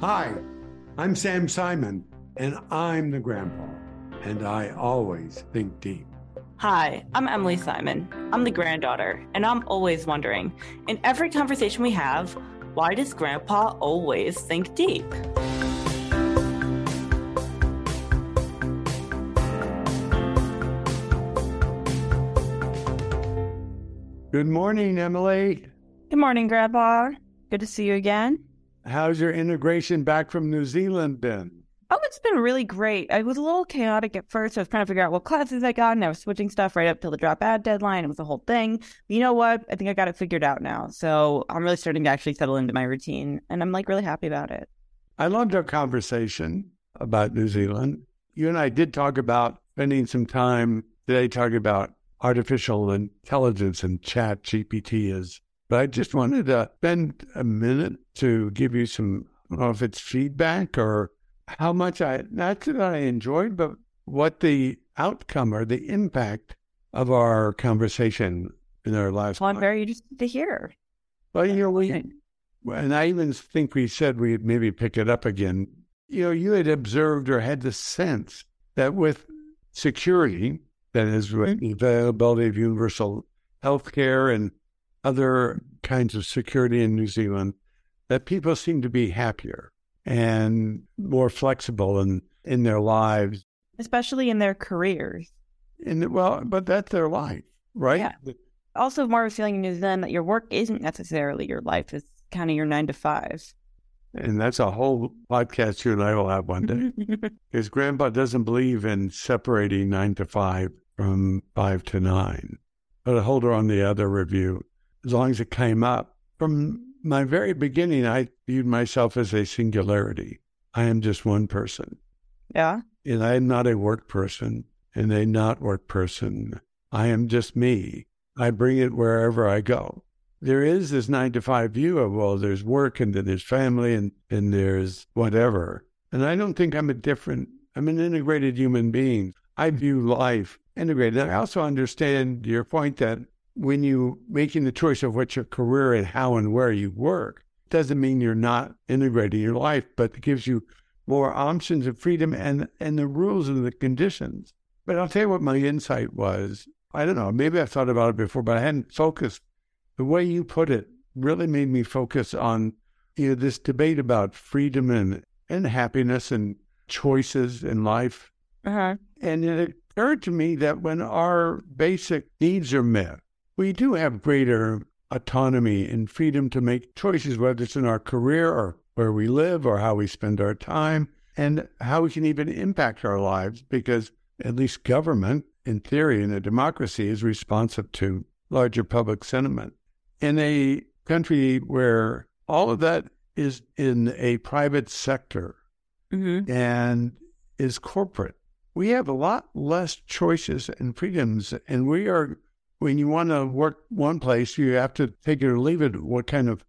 Hi, I'm Sam Simon, and I'm the grandpa, and I always think deep. Hi, I'm Emily Simon. I'm the granddaughter, and I'm always wondering in every conversation we have, why does grandpa always think deep? Good morning, Emily. Good morning, Grandpa. Good to see you again. How's your integration back from New Zealand been? Oh, it's been really great. I was a little chaotic at first. I was trying to figure out what classes I got, and I was switching stuff right up till the drop add deadline. It was a whole thing. But you know what? I think I got it figured out now. So I'm really starting to actually settle into my routine, and I'm like really happy about it. I loved our conversation about New Zealand. You and I did talk about spending some time today talking about artificial intelligence and chat GPT is but I just wanted to spend a minute to give you some, I don't know if it's feedback or how much I, not that I enjoyed, but what the outcome or the impact of our conversation in our lives. Well, I'm very interested to hear. Well, you know, we, and I even think we said we'd maybe pick it up again. You know, you had observed or had the sense that with security, that is, with mm-hmm. the availability of universal health care and other kinds of security in New Zealand that people seem to be happier and more flexible in, in their lives. Especially in their careers. In well, but that's their life, right? Yeah. Also, more of a feeling in New Zealand that your work isn't necessarily your life; it's kind of your nine to five. And that's a whole podcast you and I will have one day. His grandpa doesn't believe in separating nine to five from five to nine. But I hold her on the other review as long as it came up. From my very beginning, I viewed myself as a singularity. I am just one person. Yeah. And I am not a work person and a not work person. I am just me. I bring it wherever I go. There is this nine to five view of, well, there's work and then there's family and then there's whatever. And I don't think I'm a different, I'm an integrated human being. I view life integrated. I also understand your point that when you making the choice of what your career and how and where you work, doesn't mean you're not integrating your life, but it gives you more options of freedom and and the rules and the conditions. But I'll tell you what my insight was. I don't know, maybe I've thought about it before, but I hadn't focused. The way you put it really made me focus on you know this debate about freedom and and happiness and choices in life. Uh-huh. And it occurred to me that when our basic needs are met, we do have greater autonomy and freedom to make choices, whether it's in our career or where we live or how we spend our time and how we can even impact our lives because at least government, in theory, in a democracy, is responsive to larger public sentiment. In a country where all of that is in a private sector mm-hmm. and is corporate, we have a lot less choices and freedoms, and we are when you want to work one place, you have to take it or leave it. What kind of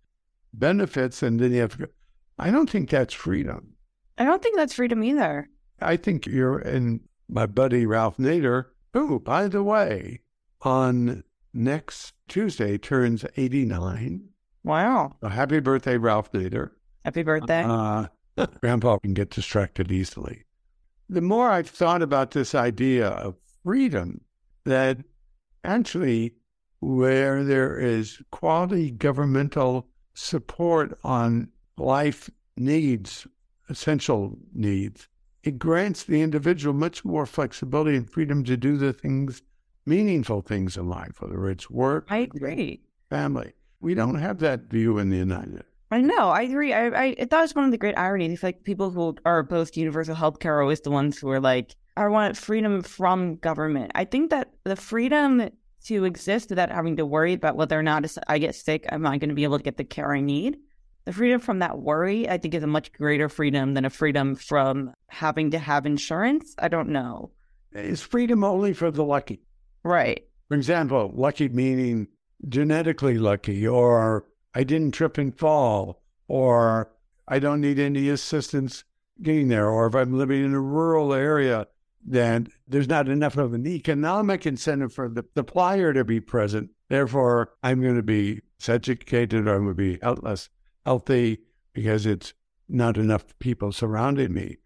benefits, and then you have to. I don't think that's freedom. I don't think that's freedom either. I think you're and my buddy Ralph Nader, who, by the way, on next Tuesday turns 89. Wow. So happy birthday, Ralph Nader. Happy birthday. Uh, Grandpa can get distracted easily. The more I've thought about this idea of freedom, that actually where there is quality governmental support on life needs, essential needs, it grants the individual much more flexibility and freedom to do the things, meaningful things in life, whether it's work, I agree, family. We don't have that view in the United. States. I know. I agree. I, I, I thought it's one of the great ironies. Like people who are opposed to universal health care are always the ones who are like, I want freedom from government. I think that the freedom to exist without having to worry about whether or not I get sick, am I going to be able to get the care I need? The freedom from that worry, I think, is a much greater freedom than a freedom from having to have insurance. I don't know. Is freedom only for the lucky? Right. For example, lucky meaning genetically lucky, or I didn't trip and fall, or I don't need any assistance getting there, or if I'm living in a rural area, then there's not enough of an economic incentive for the supplier to be present. Therefore, I'm going to be educated or I'm going to be less healthy because it's not enough people surrounding me.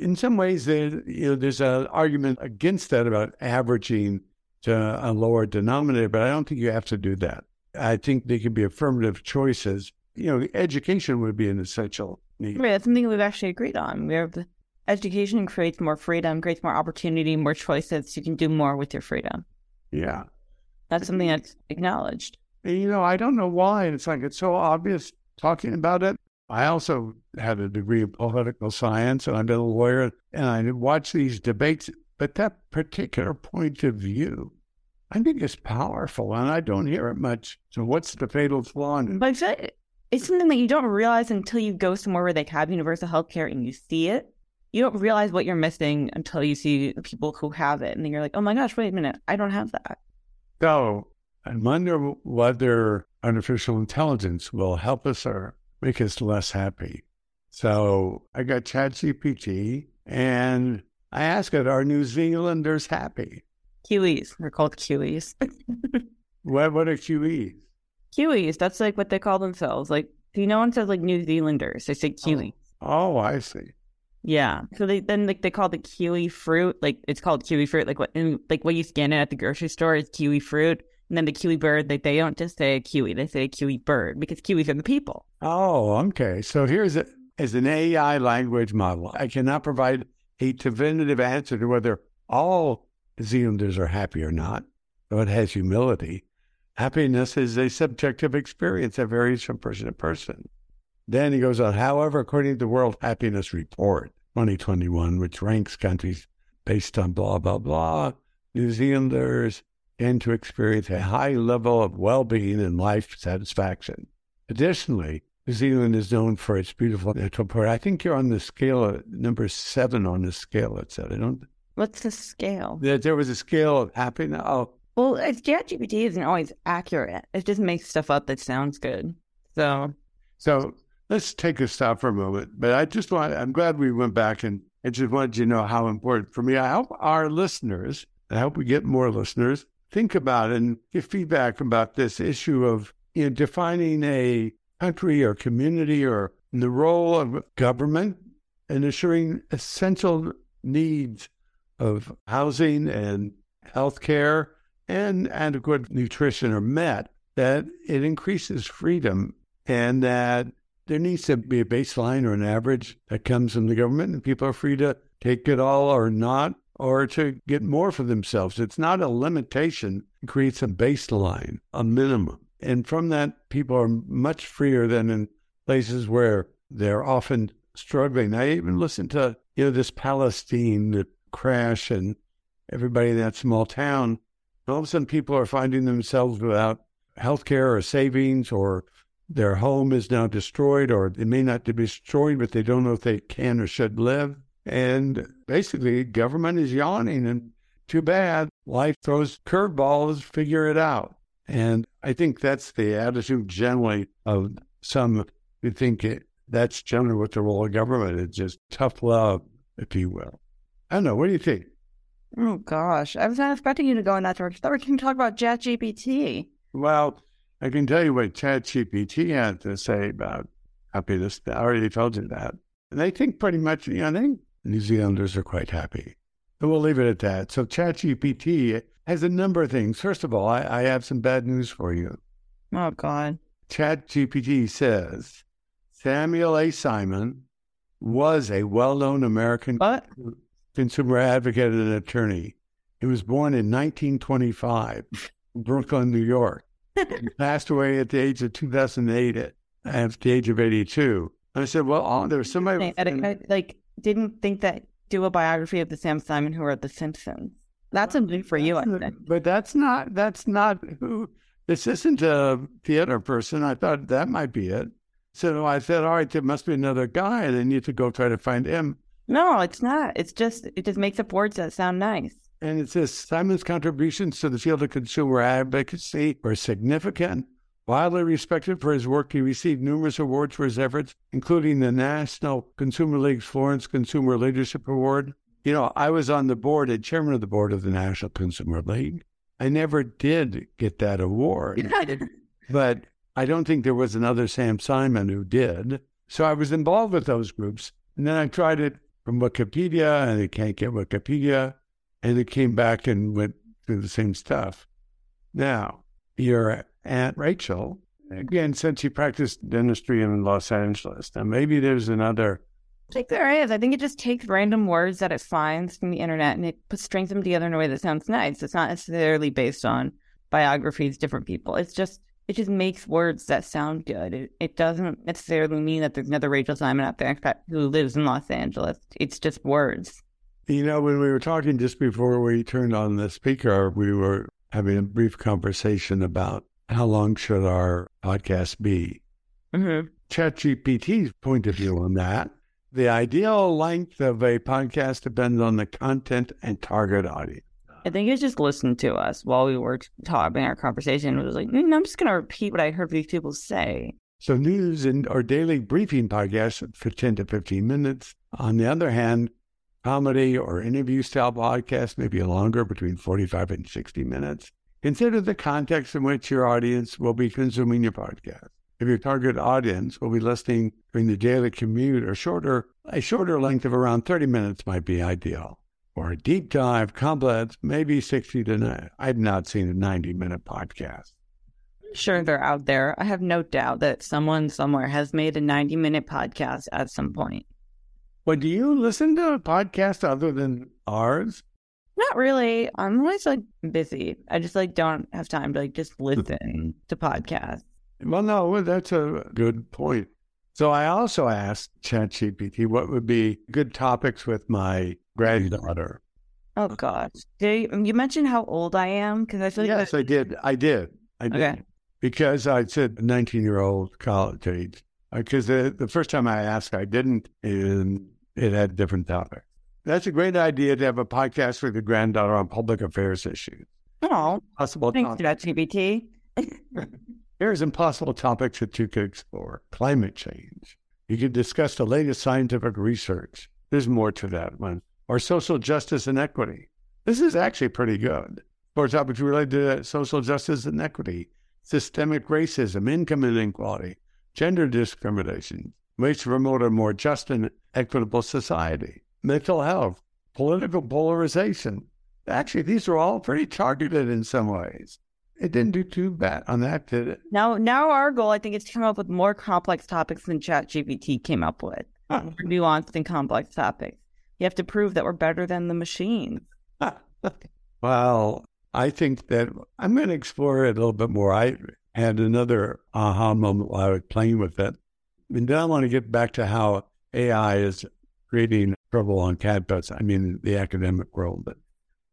In some ways, there, you know, there's an argument against that about averaging to a lower denominator, but I don't think you have to do that. I think there can be affirmative choices. You know, education would be an essential need. Right, that's something we've actually agreed on. We have education creates more freedom, creates more opportunity, more choices. You can do more with your freedom. Yeah. That's something that's acknowledged. You know, I don't know why. It's like it's so obvious talking about it. I also had a degree of political science and I've been a lawyer and I watch these debates, but that particular point of view, I think is powerful and I don't hear it much. So what's the fatal flaw in it? But uh, it's something that you don't realize until you go somewhere where they have universal health care and you see it. You don't realize what you're missing until you see the people who have it. And then you're like, oh my gosh, wait a minute, I don't have that. Oh, so I wonder whether artificial intelligence will help us or make us less happy. So I got ChatGPT and I asked it, are New Zealanders happy? Kiwis. They're called Kiwis. what, what are Kiwis? Kiwis. That's like what they call themselves. Like, no one says like New Zealanders. They say Kiwi. Oh, oh I see. Yeah. So they then like they call the kiwi fruit like it's called kiwi fruit like what in, like when you scan it at the grocery store is kiwi fruit and then the kiwi bird like they don't just say a kiwi they say a kiwi bird because kiwis are the people. Oh, okay. So here's a, as an AI language model. I cannot provide a definitive answer to whether all Zealanders are happy or not. Though it has humility. Happiness is a subjective experience that varies from person to person. Then he goes on, however, according to the World Happiness Report 2021, which ranks countries based on blah, blah, blah, New Zealanders tend to experience a high level of well being and life satisfaction. Additionally, New Zealand is known for its beautiful natural part. I think you're on the scale, of number seven on the scale, it said. I don't. What's the scale? That there was a scale of happiness. Oh. Well, uh, ChatGPT isn't always accurate. It just makes stuff up that sounds good. So. So let's take a stop for a moment. But I just want, I'm glad we went back and I just wanted you to know how important for me. I hope our listeners, I hope we get more listeners, think about and give feedback about this issue of you know, defining a country or community or the role of government and assuring essential needs of housing and health care and adequate nutrition are met, that it increases freedom and that there needs to be a baseline or an average that comes from the government, and people are free to take it all or not, or to get more for themselves. It's not a limitation, it creates a baseline, a minimum. And from that, people are much freer than in places where they're often struggling. I even listened to, you know, this Palestine crash and everybody in that small town. All of a sudden, people are finding themselves without health care or savings or their home is now destroyed, or it may not be destroyed, but they don't know if they can or should live. And basically, government is yawning, and too bad. Life throws curveballs, figure it out. And I think that's the attitude generally of some who think it, that's generally what the role of government is just tough love, if you will. I don't know. What do you think? Oh, gosh. I was not expecting you to go in that direction. I thought we were going to talk about ChatGPT. Well, I can tell you what ChatGPT had to say about happiness. I already told you that. And I think pretty much, you know, I think New Zealanders are quite happy. And we'll leave it at that. So ChatGPT has a number of things. First of all, I, I have some bad news for you. Oh, God. ChatGPT says Samuel A. Simon was a well known American what? consumer advocate and attorney. He was born in 1925 Brooklyn, New York passed away at the age of 2008 at, at the age of 82. And I said, well, oh, there was somebody. I, like, didn't think that do a biography of the Sam Simon who wrote The Simpsons. That's a move for you, I think. But that's not, that's not who, this isn't a theater person. I thought that might be it. So I said, all right, there must be another guy. And need to go try to find him. No, it's not. It's just, it just makes up words that sound nice. And it says Simon's contributions to the field of consumer advocacy were significant. Widely respected for his work, he received numerous awards for his efforts, including the National Consumer League's Florence Consumer Leadership Award. You know, I was on the board and chairman of the board of the National Consumer League. I never did get that award, but I don't think there was another Sam Simon who did. So I was involved with those groups. And then I tried it from Wikipedia and I can't get Wikipedia. And it came back and went through the same stuff. Now, your Aunt Rachel, again, since she practiced dentistry in Los Angeles, now maybe there's another. I think there is. I think it just takes random words that it finds from the internet and it puts strings them together in a way that sounds nice. It's not necessarily based on biographies, different people. It's just it just makes words that sound good. It, it doesn't necessarily mean that there's another Rachel Simon out there who lives in Los Angeles. It's just words. You know, when we were talking just before we turned on the speaker, we were having a brief conversation about how long should our podcast be. Mm-hmm. ChatGPT's point of view on that. The ideal length of a podcast depends on the content and target audience. I think it just listened to us while we were talking our conversation. It was like, mm, I'm just going to repeat what I heard these people say. So news and or daily briefing podcasts for 10 to 15 minutes. On the other hand, comedy or interview style podcast may be longer, between 45 and 60 minutes. Consider the context in which your audience will be consuming your podcast. If your target audience will be listening during the daily commute or shorter, a shorter length of around 30 minutes might be ideal or a deep dive complex, maybe 60 to 90. I've not seen a 90 minute podcast. Sure, they're out there. I have no doubt that someone somewhere has made a 90 minute podcast at some point. Well, do you listen to a podcast other than ours? Not really. I'm always like busy. I just like don't have time to like just listen to podcasts. Well, no, that's a good point. So I also asked ChatGPT what would be good topics with my granddaughter. Oh gosh, you, you mentioned how old I am because I feel like yes, I did. I did. I did. Okay. Because I said 19 year old college age. Because uh, the, the first time I asked, I didn't, and it had different topics. That's a great idea to have a podcast with your granddaughter on public affairs issues. Oh, Possible thanks topics. to ChatGPT. Here's impossible topics that you could explore climate change. You could discuss the latest scientific research. There's more to that one. Or social justice and equity. This is actually pretty good. For topics related to social justice and equity, systemic racism, income inequality, gender discrimination, ways to promote a more just and equitable society, mental health, political polarization. Actually, these are all pretty targeted in some ways. It didn't do too bad on that, did it? Now, now our goal, I think, is to come up with more complex topics than ChatGPT came up with. Huh. More nuanced and complex topics. You have to prove that we're better than the machines. well, I think that I'm going to explore it a little bit more. I had another aha moment while I was playing with it. And then I want to get back to how AI is creating trouble on campus. I mean, the academic world. But,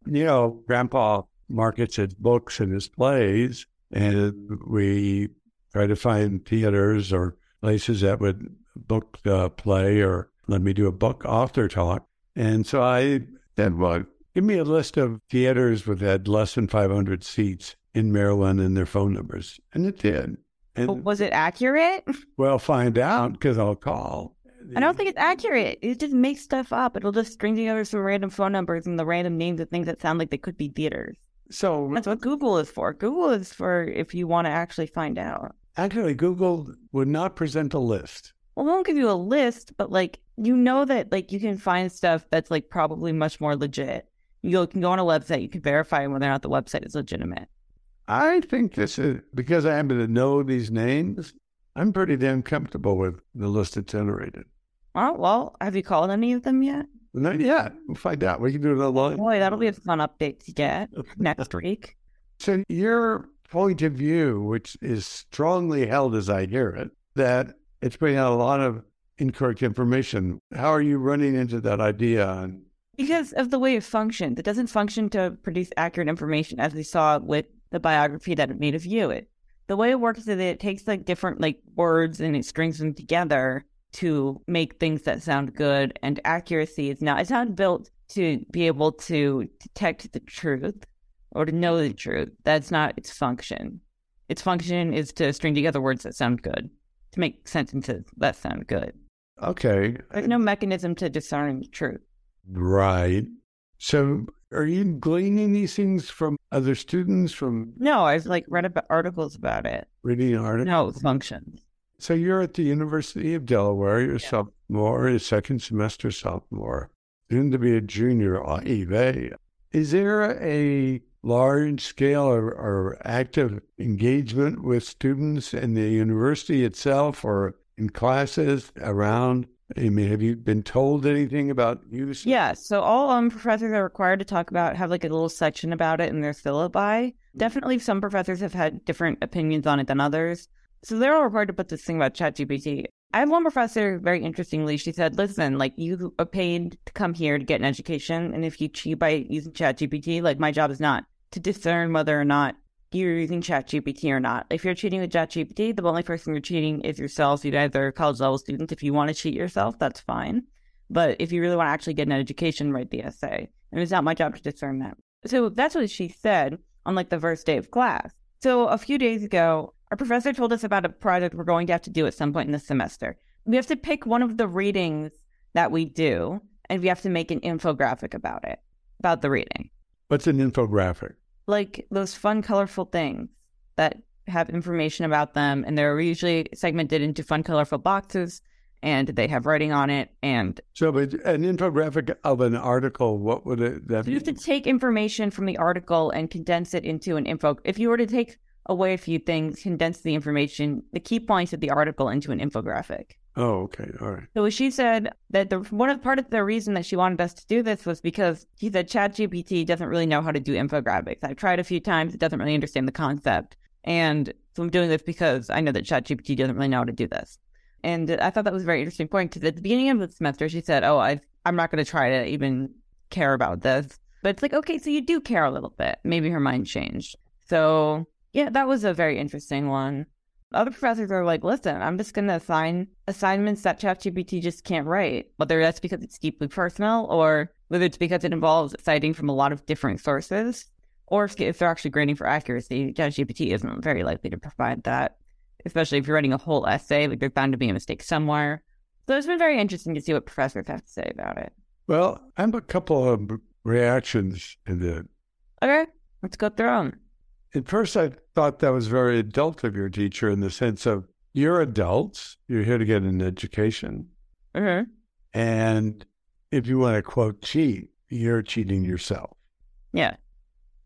you know, Grandpa markets his books and his plays, and we try to find theaters or places that would book the play or let me do a book author talk. And so I said, well, give me a list of theaters with had less than 500 seats in Maryland and their phone numbers. And it did. And But was it accurate? well, find out because I'll call. I don't think it's accurate. It just makes stuff up. It'll just string together some random phone numbers and the random names of things that sound like they could be theaters. So That's what Google is for. Google is for if you want to actually find out. actually, Google would not present a list. Well, they won't give you a list, but like you know that like you can find stuff that's like probably much more legit. You can go on a website, you can verify whether or not the website is legitimate. I think this is because I happen to know these names. I'm pretty damn comfortable with the list that's generated. Oh, well, have you called any of them yet? Not yet. We'll find out. We can do it online. Boy, that'll be a fun update to get next week. So your point of view, which is strongly held as I hear it, that it's bringing out a lot of incorrect information. How are you running into that idea? And Because of the way it functions, it doesn't function to produce accurate information, as we saw with the biography that it made of you. It the way it works is it takes like different like words and it strings them together to make things that sound good. And accuracy is not it's not built to be able to detect the truth or to know the truth. That's not its function. Its function is to string together words that sound good, to make sentences that sound good. okay, There's no mechanism to discern the truth. right. So are you gleaning these things from other students, from No, I've like read about articles about it. reading articles? No, functions. So you're at the University of Delaware, you're a sophomore, a second semester sophomore, soon to be a junior, Ive. Is there a large scale or, or active engagement with students in the university itself or in classes around I mean, have you been told anything about use? Yeah. So all um, professors are required to talk about, have like a little section about it in their syllabi. Mm-hmm. Definitely some professors have had different opinions on it than others. So they're all required to put this thing about ChatGPT. I have one professor, very interestingly, she said, listen, like you are paid to come here to get an education. And if you cheat by using ChatGPT, like my job is not to discern whether or not you're using ChatGPT or not. If you're cheating with ChatGPT, the only person you're cheating is yourself. You guys are college level students. If you want to cheat yourself, that's fine. But if you really want to actually get an education, write the essay. And it's not my job to discern that. So that's what she said on like the first day of class. So a few days ago, our professor told us about a project we're going to have to do at some point in the semester. We have to pick one of the readings that we do, and we have to make an infographic about it, about the reading. What's an infographic? Like those fun, colorful things that have information about them, and they're usually segmented into fun, colorful boxes, and they have writing on it. And so, but an infographic of an article, what would it? That you have to take information from the article and condense it into an info. If you were to take away a few things, condense the information, the key points of the article into an infographic. Oh, okay. All right. So she said that the one of part of the reason that she wanted us to do this was because she said ChatGPT doesn't really know how to do infographics. I've tried a few times; it doesn't really understand the concept, and so I'm doing this because I know that ChatGPT doesn't really know how to do this. And I thought that was a very interesting point because at the beginning of the semester, she said, "Oh, I I'm not going to try to even care about this." But it's like, okay, so you do care a little bit. Maybe her mind changed. So yeah, that was a very interesting one. Other professors are like, listen, I'm just going to assign assignments that ChatGPT just can't write, whether that's because it's deeply personal or whether it's because it involves citing from a lot of different sources, or if, if they're actually grading for accuracy, ChatGPT isn't very likely to provide that, especially if you're writing a whole essay, like there's bound to be a mistake somewhere. So it's been very interesting to see what professors have to say about it. Well, I have a couple of reactions to the. Okay, let's go through them at first I thought that was very adult of your teacher in the sense of you're adults, you're here to get an education. Mm-hmm. And if you want to quote cheat, you're cheating yourself. Yeah.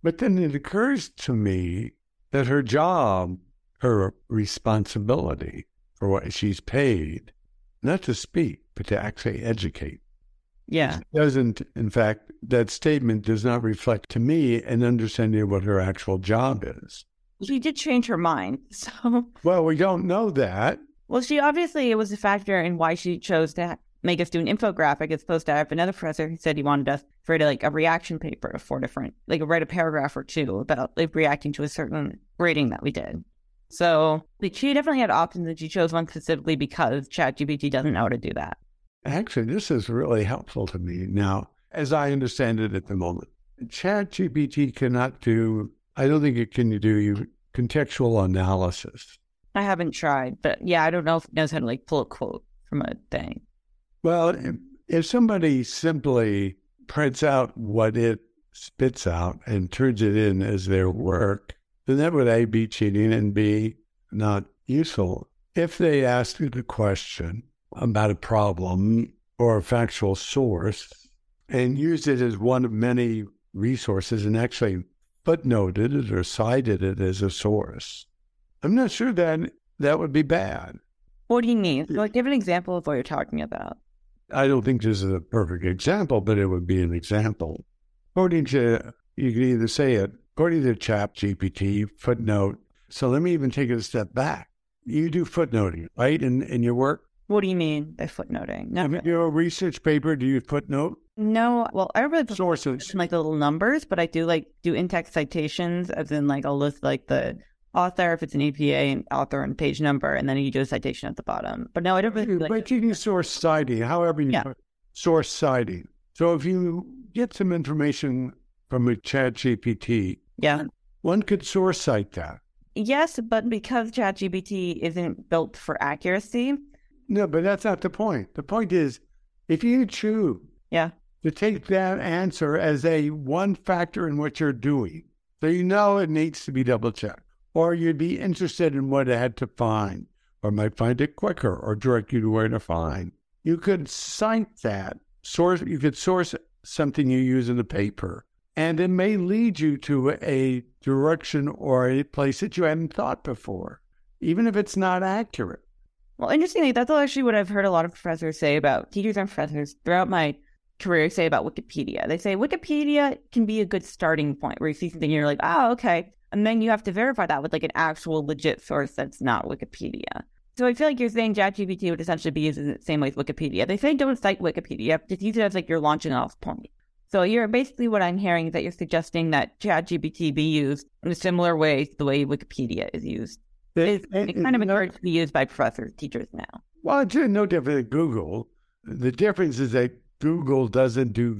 But then it occurs to me that her job, her responsibility for what she's paid, not to speak, but to actually educate. Yeah. It doesn't, in fact, that statement does not reflect to me an understanding of what her actual job is. She did change her mind. So, well, we don't know that. Well, she obviously, it was a factor in why she chose to make us do an infographic as opposed to have another professor who said he wanted us to write like a reaction paper of four different, like write a paragraph or two about like reacting to a certain rating that we did. So like, she definitely had options and she chose one specifically because ChatGPT doesn't know how to do that. Actually, this is really helpful to me now, as I understand it at the moment. ChatGPT cannot do, I don't think it can do contextual analysis. I haven't tried, but yeah, I don't know if it knows how to like pull a quote from a thing. Well, if, somebody simply prints out what it spits out and turns it in as their work, then that would A, be cheating and B, not useful. If they ask you the question, about a problem or a factual source and used it as one of many resources and actually footnoted it or cited it as a source. I'm not sure that that would be bad. What do you mean? Like, give an example of what you're talking about. I don't think this is a perfect example, but it would be an example. According to, you can either say it, according to ChatGPT, footnote. So let me even take it a step back. You do footnoting, right, in, in your work? What do you mean by footnoting? No, you your research paper, do you footnote? No, well, I don't really sources like the little numbers, but I do like do in-text citations, as in like I'll list like the author if it's an APA and author and page number, and then you do a citation at the bottom. But no, I don't really. Like, but you can source citing, however you yeah. source citing. So if you get some information from a Chat GPT, yeah, one could source cite that. Yes, but because ChatGPT isn't built for accuracy, no, but that's not the point. The point is, if you choose yeah. to take that answer as a one factor in what you're doing, so you know it needs to be double checked, or you'd be interested in what it had to find, or might find it quicker or direct you to where to find. You could cite that source. You could source something you use in the paper, and it may lead you to a direction or a place that you hadn't thought before, even if it's not accurate. Well, interestingly, that's actually what I've heard a lot of professors say about teachers and professors throughout my career say about Wikipedia. They say Wikipedia can be a good starting point where you see something and you're like, oh, okay. And then you have to verify that with like an actual legit source that's not Wikipedia. So I feel like you're saying ChatGPT would essentially be used in the same way as Wikipedia. They say don't cite Wikipedia, just use it as like your launching off point. So you're basically what I'm hearing is that you're suggesting that ChatGPT be used in a similar way to the way Wikipedia is used. It's, it's kind of encouraged to be used by professors, teachers now. Well, it's uh, no different than Google. The difference is that Google doesn't do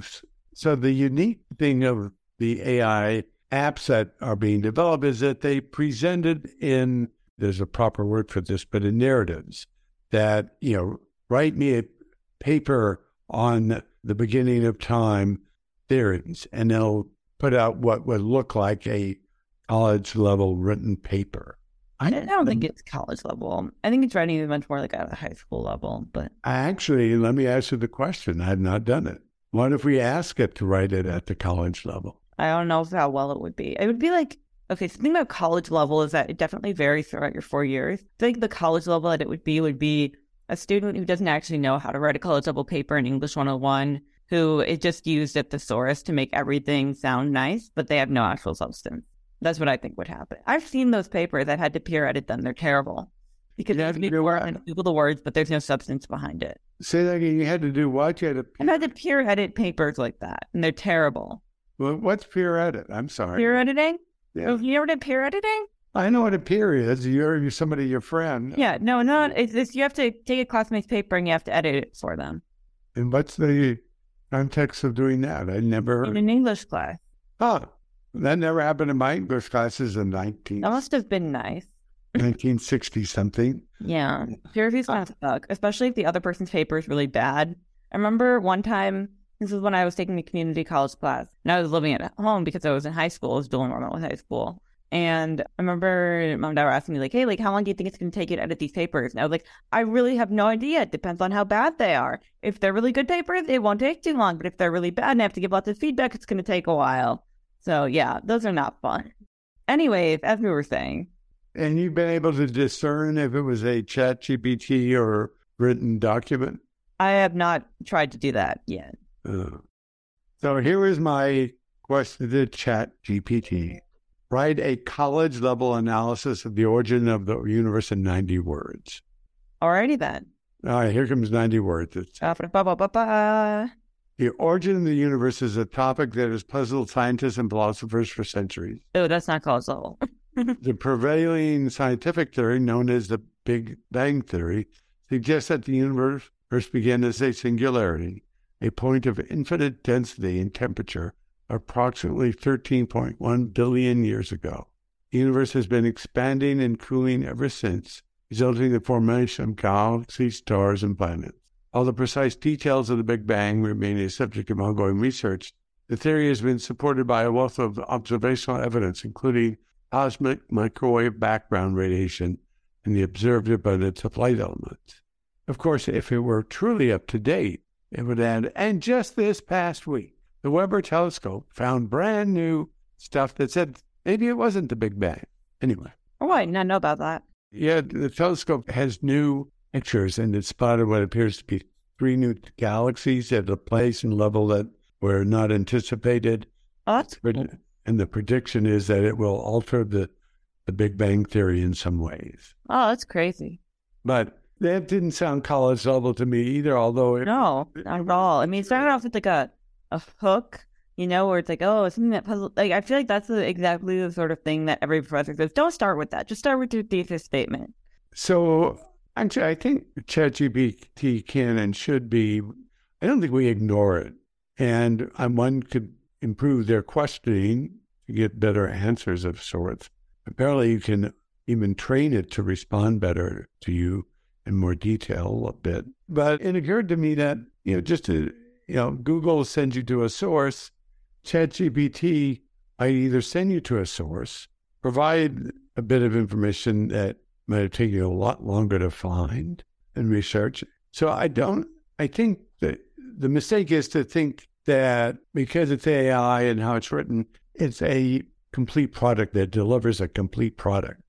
so. The unique thing of the AI apps that are being developed is that they presented in there's a proper word for this, but in narratives that, you know, write me a paper on the beginning of time theories, and they'll put out what would look like a college level written paper. I don't think it's college level. I think it's writing much more like at a high school level. But actually, let me ask you the question. I have not done it. What if we ask it to write it at the college level? I don't know how well it would be. It would be like Okay, so the thing about college level is that it definitely varies throughout your four years. I think the college level that it would be would be a student who doesn't actually know how to write a college level paper in English 101, who is just used at the thesaurus to make everything sound nice, but they have no actual substance. That's what I think would happen. I've seen those papers. that had to peer edit them. They're terrible because you you and Google the words, but there's no substance behind it. Say that again. You had to do what? You had to. I've had to peer edit papers like that, and they're terrible. Well, what's peer edit? I'm sorry. Peer editing? Yeah. Oh, you ever did peer editing? I know what a peer is. You're, you're somebody, your friend. Yeah, no, not. It's, it's you have to take a classmate's paper and you have to edit it for them. And what's the context of doing that? I never. In an English class. Oh, that never happened in my English classes in 19. That must have been nice. 1960 something. Yeah. Peer review's kind of suck, especially if the other person's paper is really bad. I remember one time this is when I was taking a community college class and I was living at home because I was in high school. I was doing normal with high school. And I remember mom and dad were asking me, like, hey, like, how long do you think it's going to take you to edit these papers? And I was like, I really have no idea. It depends on how bad they are. If they're really good papers, it won't take too long. But if they're really bad and I have to give lots of feedback, it's going to take a while. So, yeah, those are not fun. Anyways, as we were saying. And you've been able to discern if it was a chat GPT or written document? I have not tried to do that yet. Uh, so here is my question to Chat GPT. Write a college level analysis of the origin of the universe in 90 words. Alrighty then. All right, here comes 90 words. Uh, the origin of the universe is a topic that has puzzled scientists and philosophers for centuries. Oh, that's not causal. the prevailing scientific theory, known as the Big Bang Theory, suggests that the universe first began as a singularity a point of infinite density and temperature approximately 13.1 billion years ago. The universe has been expanding and cooling ever since, resulting in the formation of galaxies, stars, and planets. While the precise details of the Big Bang remain a subject of ongoing research, the theory has been supported by a wealth of observational evidence, including cosmic microwave background radiation and the observed abundance of light elements. Of course, if it were truly up to date, it would add. And just this past week, the Webber telescope found brand new stuff that said maybe it wasn't the Big Bang. Anyway. Oh, I did not know about that. Yeah, the telescope has new pictures and it spotted what appears to be three new galaxies at a place and level that were not anticipated. Oh, cool. And the prediction is that it will alter the, the Big Bang Theory in some ways. Oh, that's crazy. But that didn't sound college level to me either, although it, No, not at all. I mean, it started off with like a, a hook, you know, where it's like, oh, something that puzzle. Like, I feel like that's the, exactly the sort of thing that every professor says. Don't start with that. Just start with your thesis statement. So, actually, I think ChatGPT can and should be. I don't think we ignore it, and um, one could improve their questioning to get better answers of sorts. Apparently, you can even train it to respond better to you in more detail a bit. But it occurred to me that, you know, just to, you know, Google sends you to a source, ChatGPT might either send you to a source, provide a bit of information that might have taken a lot longer to find and research. So I don't, I think that the mistake is to think that because it's AI and how it's written, it's a complete product that delivers a complete product.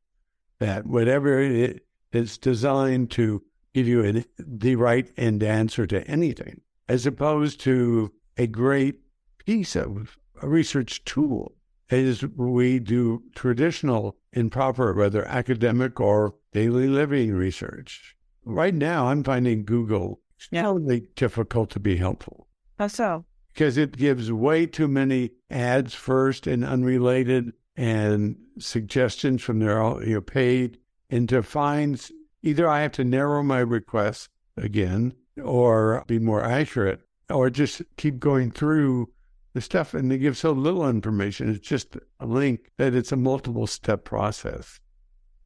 That whatever it is designed to give you an, the right end answer to anything, as opposed to a great piece of a research tool as we do traditional and proper, whether academic or daily living research. Right now, I'm finding Google extremely yeah. difficult to be helpful. How so? Because it gives way too many ads first and unrelated and suggestions from their you know, paid. And to find either I have to narrow my request again or be more accurate or just keep going through the stuff and they give so little information. It's just a link that it's a multiple step process.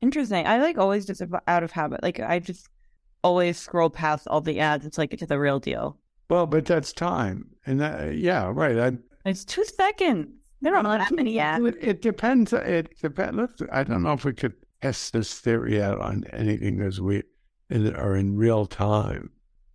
Interesting. I like always just out of habit. Like I just always scroll past all the ads. It's like it's the real deal. Well, but that's time. And that, yeah, right. I, it's two seconds. There are not that many ads. It, it depends. It depends. I don't know if we could test this theory out on anything as we are in real time.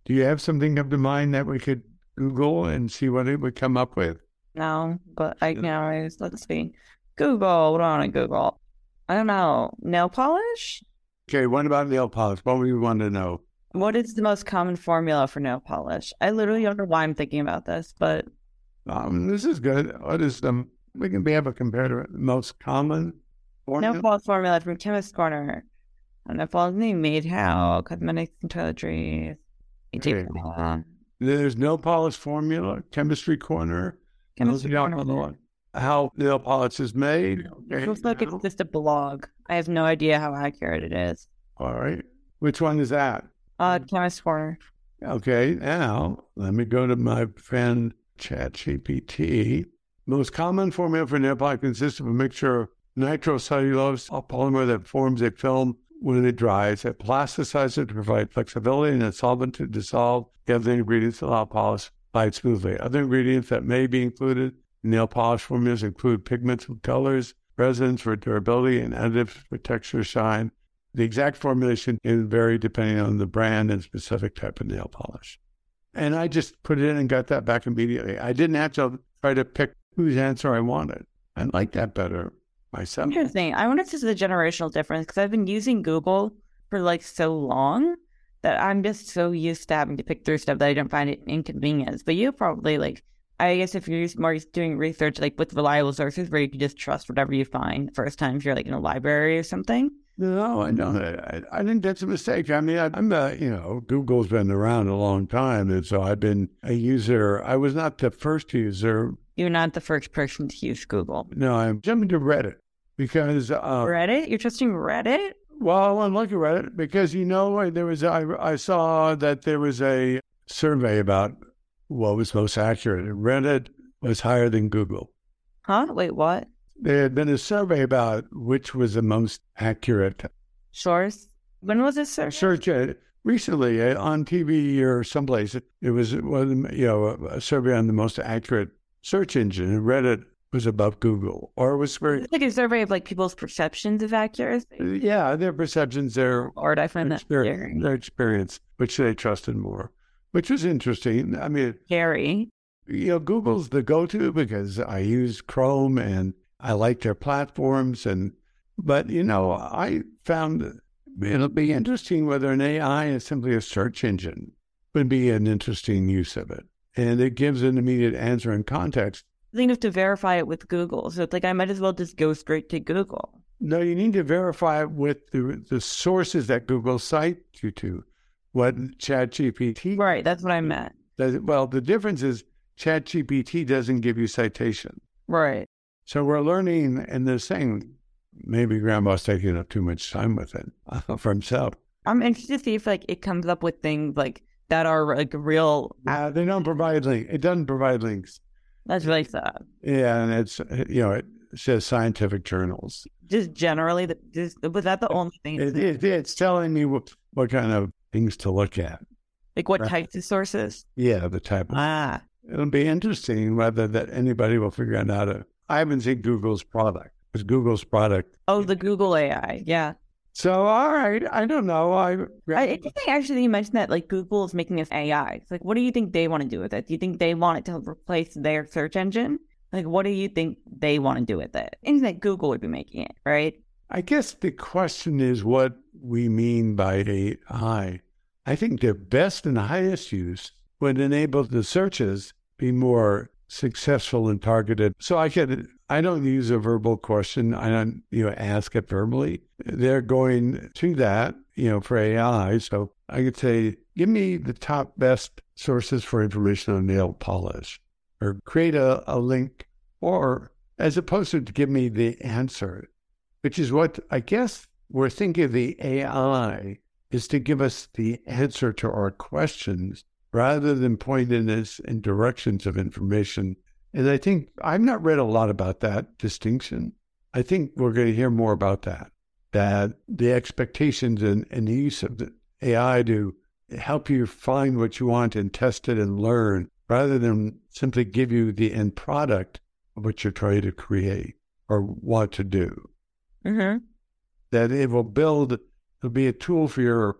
Do you have something come to mind that we could Google and see what it would come up with? No, but I can always let's see. Google, what do I want to Google? I don't know. Nail polish? Okay, what about nail polish? What would you want to know? What is the most common formula for nail polish? I literally don't know why I'm thinking about this, but um, this is good. What is the we can be able to compare to most common formula? Nail polish formula from Chemist Corner. And nail polish made how cosmetics and toiletries. Okay. There's nail polish formula, chemistry corner. Chemistry corner. How nail polish is made. Okay. It looks like it's just a blog. I have no idea how accurate it is. All right. Which one is that? Uh, chemist corner. Okay. Now let me go to my friend ChatGPT. Most common formula for nail polish consists of a mixture of nitrocellulose, a polymer that forms a film when it dries. a plasticizer to provide flexibility and a solvent to dissolve the other ingredients allow polish slide smoothly. Other ingredients that may be included in nail polish formulas include pigments with colors, resins for durability, and additives for texture shine. The exact formulation can vary depending on the brand and specific type of nail polish. And I just put it in and got that back immediately. I didn't have to try to pick whose answer I wanted. I like that better myself. Interesting. I wonder if this is a generational difference because I've been using Google for like so long that I'm just so used to having to pick through stuff that I don't find it inconvenience. But you probably like, I guess if you're more doing research like with reliable sources where you can just trust whatever you find first time if you're like in a library or something. No, I don't. I, I think that's a mistake. I mean, I, am a, you know, Google's been around a long time. And so I've been a user. I was not the first user. You're not the first person to use Google. No, I'm jumping to Reddit because. Uh, Reddit? You're trusting Reddit? Well, I'm looking at it because you know there was I I saw that there was a survey about what was most accurate, Reddit was higher than Google. Huh? Wait, what? There had been a survey about which was the most accurate source. When was this survey? Search uh, recently uh, on TV or someplace. It was well, you know a survey on the most accurate search engine, Reddit was above Google, or it was very like a survey of like people's perceptions of accuracy. Uh, yeah, their perceptions, their or I find that experience, their experience, which they trusted more, which was interesting. I mean, scary. You know, Google's the go-to because I use Chrome and I like their platforms, and but you know, I found it'll be interesting whether an AI is simply a search engine would be an interesting use of it, and it gives an immediate answer in context you have to verify it with Google. So it's like I might as well just go straight to Google. No, you need to verify it with the the sources that Google cites you to. What ChatGPT Right, that's what I meant. Does, well, the difference is ChatGPT doesn't give you citation. Right. So we're learning and they're saying maybe grandma's taking up too much time with it for himself. I'm interested to see if like it comes up with things like that are like real. Uh, they don't provide links. It doesn't provide links. That's really sad. Yeah, and it's you know it says scientific journals. Just generally, the, just, was that the only thing? It, it, it's telling me what, what kind of things to look at. Like what right. types of sources? Yeah, the type. Of, ah, it'll be interesting whether that anybody will figure out how to. I haven't seen Google's product. It's Google's product. Oh, the Google AI. Yeah. So, all right, I don't know. I, I interesting actually you mentioned that like Google is making this AI. It's like, what do you think they want to do with it? Do you think they want it to replace their search engine? Like, what do you think they want to do with it? And that Google would be making it, right? I guess the question is what we mean by AI. I think their best and highest use would enable the searches be more successful and targeted. So I could I don't use a verbal question. I don't you know ask it verbally. They're going to that you know for AI. So I could say, give me the top best sources for information on nail polish, or create a, a link, or as opposed to give me the answer, which is what I guess we're thinking the AI is to give us the answer to our questions rather than pointing us in directions of information. And I think I've not read a lot about that distinction. I think we're going to hear more about that, that the expectations and, and the use of the AI to help you find what you want and test it and learn rather than simply give you the end product of what you're trying to create or want to do. Mm-hmm. That it will build, it'll be a tool for your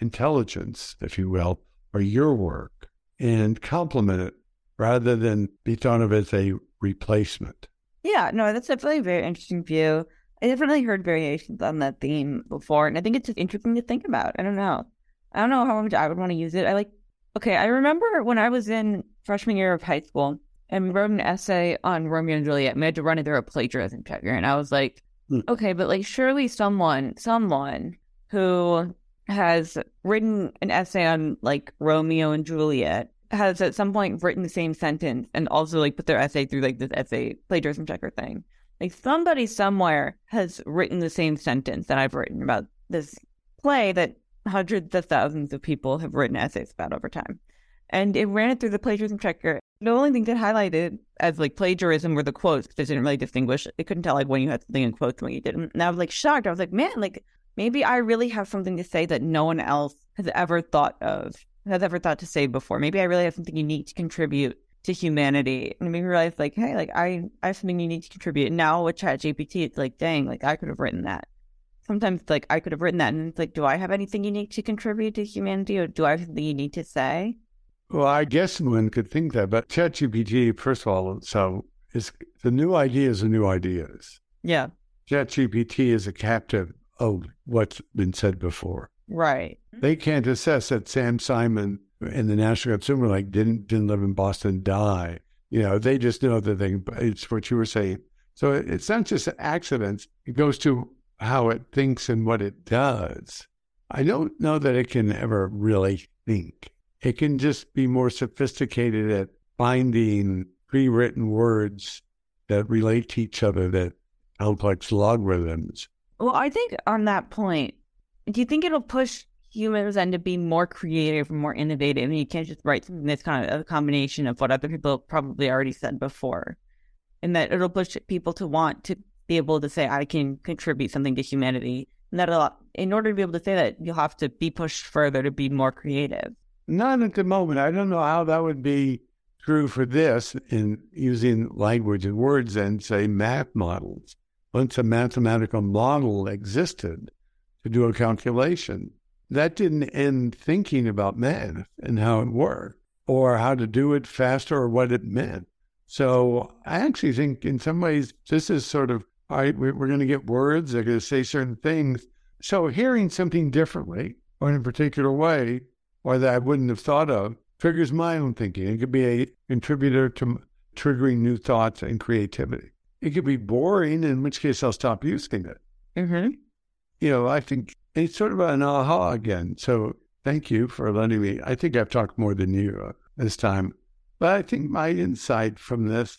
intelligence, if you will, or your work and complement it rather than be thought of as a replacement. Yeah, no, that's definitely a very very interesting view. I definitely heard variations on that theme before, and I think it's just interesting to think about. I don't know. I don't know how much I would want to use it. I like, okay, I remember when I was in freshman year of high school and we wrote an essay on Romeo and Juliet, and we had to run it through a plagiarism checker. And I was like, mm. okay, but like, surely someone, someone who has written an essay on like Romeo and Juliet has at some point written the same sentence and also like put their essay through like this essay plagiarism checker thing. Like somebody somewhere has written the same sentence that I've written about this play that hundreds of thousands of people have written essays about over time. And it ran it through the plagiarism checker. The only thing that highlighted as like plagiarism were the quotes because they didn't really distinguish. It couldn't tell like when you had something in quotes and when you didn't. And I was like shocked. I was like, man, like maybe I really have something to say that no one else has ever thought of, has ever thought to say before. Maybe I really have something unique to contribute to humanity. And it made me realize, like, hey, like I, I have something unique to contribute. And now with ChatGPT, it's like, dang, like I could have written that. Sometimes, like, I could have written that, and it's like, do I have anything unique to contribute to humanity, or do I have something unique to say? Well, I guess one could think that, but ChatGPT, first of all, so is the new ideas are new ideas. Yeah. ChatGPT is a captive of what's been said before. Right. They can't assess that Sam Simon and the National Consumer like didn't didn't live in Boston, die. You know, they just know that they. It's what you were saying. So it's not just accidents. It goes to how it thinks and what it does. I don't know that it can ever really think. It can just be more sophisticated at finding pre-written words that relate to each other that complex logarithms well, I think on that point, do you think it'll push humans then to be more creative and more innovative? I And you can't just write something that's kind of a combination of what other people probably already said before. And that it'll push people to want to be able to say, I can contribute something to humanity. And that in order to be able to say that, you'll have to be pushed further to be more creative. Not at the moment. I don't know how that would be true for this in using language and words and say math models once a mathematical model existed to do a calculation, that didn't end thinking about math and how it worked or how to do it faster or what it meant. So I actually think in some ways this is sort of, all right, we're going to get words, they're going to say certain things. So hearing something differently or in a particular way, or that I wouldn't have thought of, triggers my own thinking. It could be a contributor to triggering new thoughts and creativity. It could be boring, in which case I'll stop using it. Mm-hmm. You know, I think it's sort of an aha again. So thank you for letting me. I think I've talked more than you uh, this time. But I think my insight from this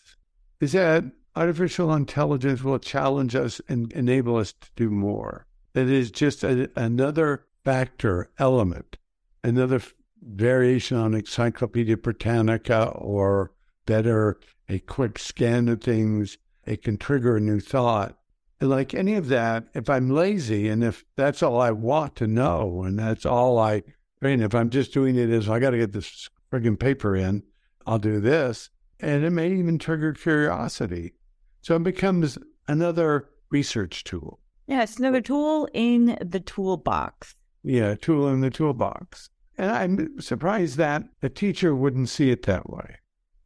is that artificial intelligence will challenge us and enable us to do more. It is just a, another factor, element, another f- variation on Encyclopedia Britannica, or better, a quick scan of things it can trigger a new thought. And like any of that, if I'm lazy and if that's all I want to know and that's all I, I mean, if I'm just doing it as I got to get this friggin' paper in, I'll do this. And it may even trigger curiosity. So it becomes another research tool. Yeah, it's another tool in the toolbox. Yeah, tool in the toolbox. And I'm surprised that a teacher wouldn't see it that way.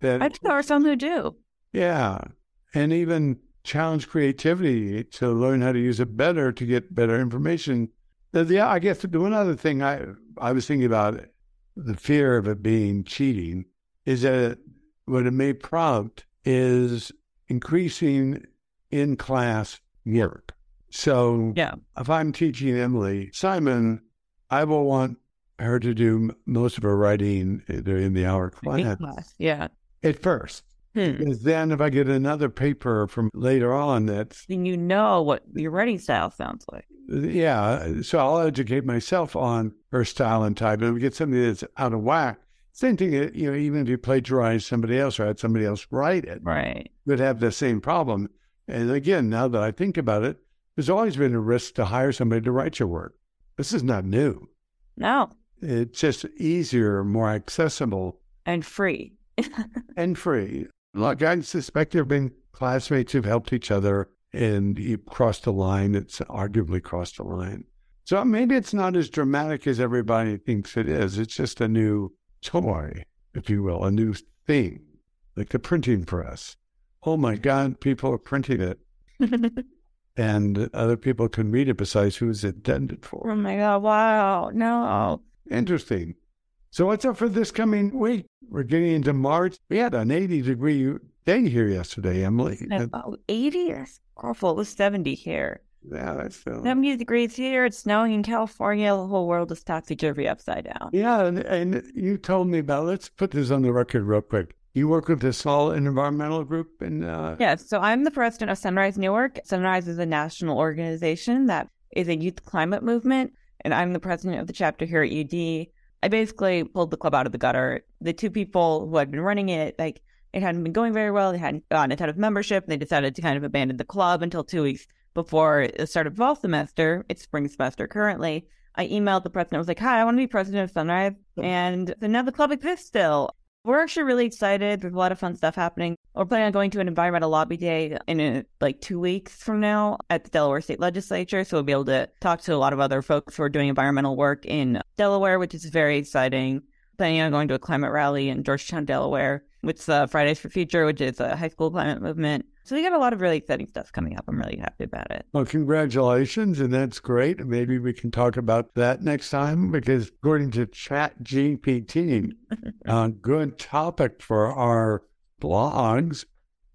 That I think there are some who do. Yeah. And even challenge creativity to learn how to use it better to get better information. Yeah, I guess the one other thing I I was thinking about the fear of it being cheating is that what it may prompt is increasing in class work. So Yeah. if I'm teaching Emily Simon, I will want her to do most of her writing uh, in the hour Class. Yeah. at first. Hmm. Because then if I get another paper from later on that's Then you know what your writing style sounds like. yeah, so I'll educate myself on her style and type. And if we get something that's out of whack, same thing, uh, you know, even if you plagiarize somebody else or had somebody else write it, Right. would have the same problem. And again, now that I think about it, there's always been a risk to hire somebody to write your work. This is not new. No. It's just easier, more accessible, And free. and free. Look, I suspect there have been classmates who've helped each other and you crossed a line. It's arguably crossed a line. So maybe it's not as dramatic as everybody thinks it is. It's just a new toy, if you will, a new thing, like the printing press. Oh my God, people are printing it and other people can read it besides who it's intended for. Oh my god! Wow! No. Interesting. So what's up for this coming week? We're getting into March. We had an 80 degree day here yesterday, Emily. Oh, 80? That's awful. It was 70 here. yeah, that's uh, 70 degrees here. It's snowing in California. The whole world is topsy turvy upside down. yeah. And, and you told me about. Let's put this on the record real quick. You work with a small environmental group, and uh, Yeah, so I'm the president of Sunrise Newark. Sunrise is a national organization that is a youth climate movement, and I'm the president of the chapter here at UD. I basically pulled the club out of the gutter. The two people who had been running it, like, it hadn't been going very well. They hadn't gotten a ton of membership. They decided to kind of abandon the club until two weeks before the start of fall semester. It's spring semester currently. I emailed the president. I was like, hi, I want to be president of Sunrise. Hmm. And so now the club exists still. We're actually really excited. There's a lot of fun stuff happening. We're planning on going to an environmental lobby day in uh like two weeks from now at the Delaware State Legislature. So we'll be able to talk to a lot of other folks who are doing environmental work in Delaware, which is very exciting. Planning on going to a climate rally in Georgetown, Delaware, with uh, Fridays for Future, which is a high school climate movement. So we got a lot of really exciting stuff coming up. I'm really happy about it. well, congratulations, and that's great. Maybe we can talk about that next time because according to ChatGPT, a good topic for our blogs,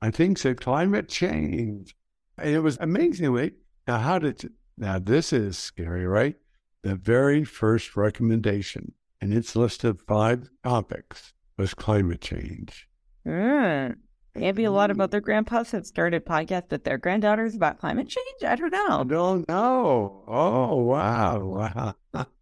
I think, said climate change. And it was amazingly now. How did now? This is scary, right? The very first recommendation in its list of five topics was climate change. Mm. Maybe a lot of other grandpas have started podcasts with their granddaughters about climate change. I don't I know. don't know. Oh, wow. Wow.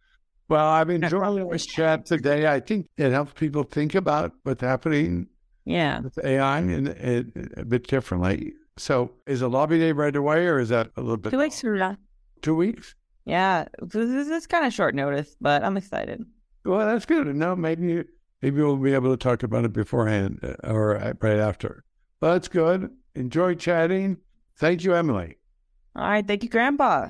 Well, I've enjoyed this chat today. I think it helps people think about what's happening Yeah. with AI and it, a bit differently. So, is a lobby day right away, or is that a little bit? Two weeks from now. Two weeks. Yeah. This is kind of short notice, but I'm excited. Well, that's good. No, maybe maybe we'll be able to talk about it beforehand uh, or right after. Well, that's good. Enjoy chatting. Thank you, Emily. All right. Thank you, Grandpa.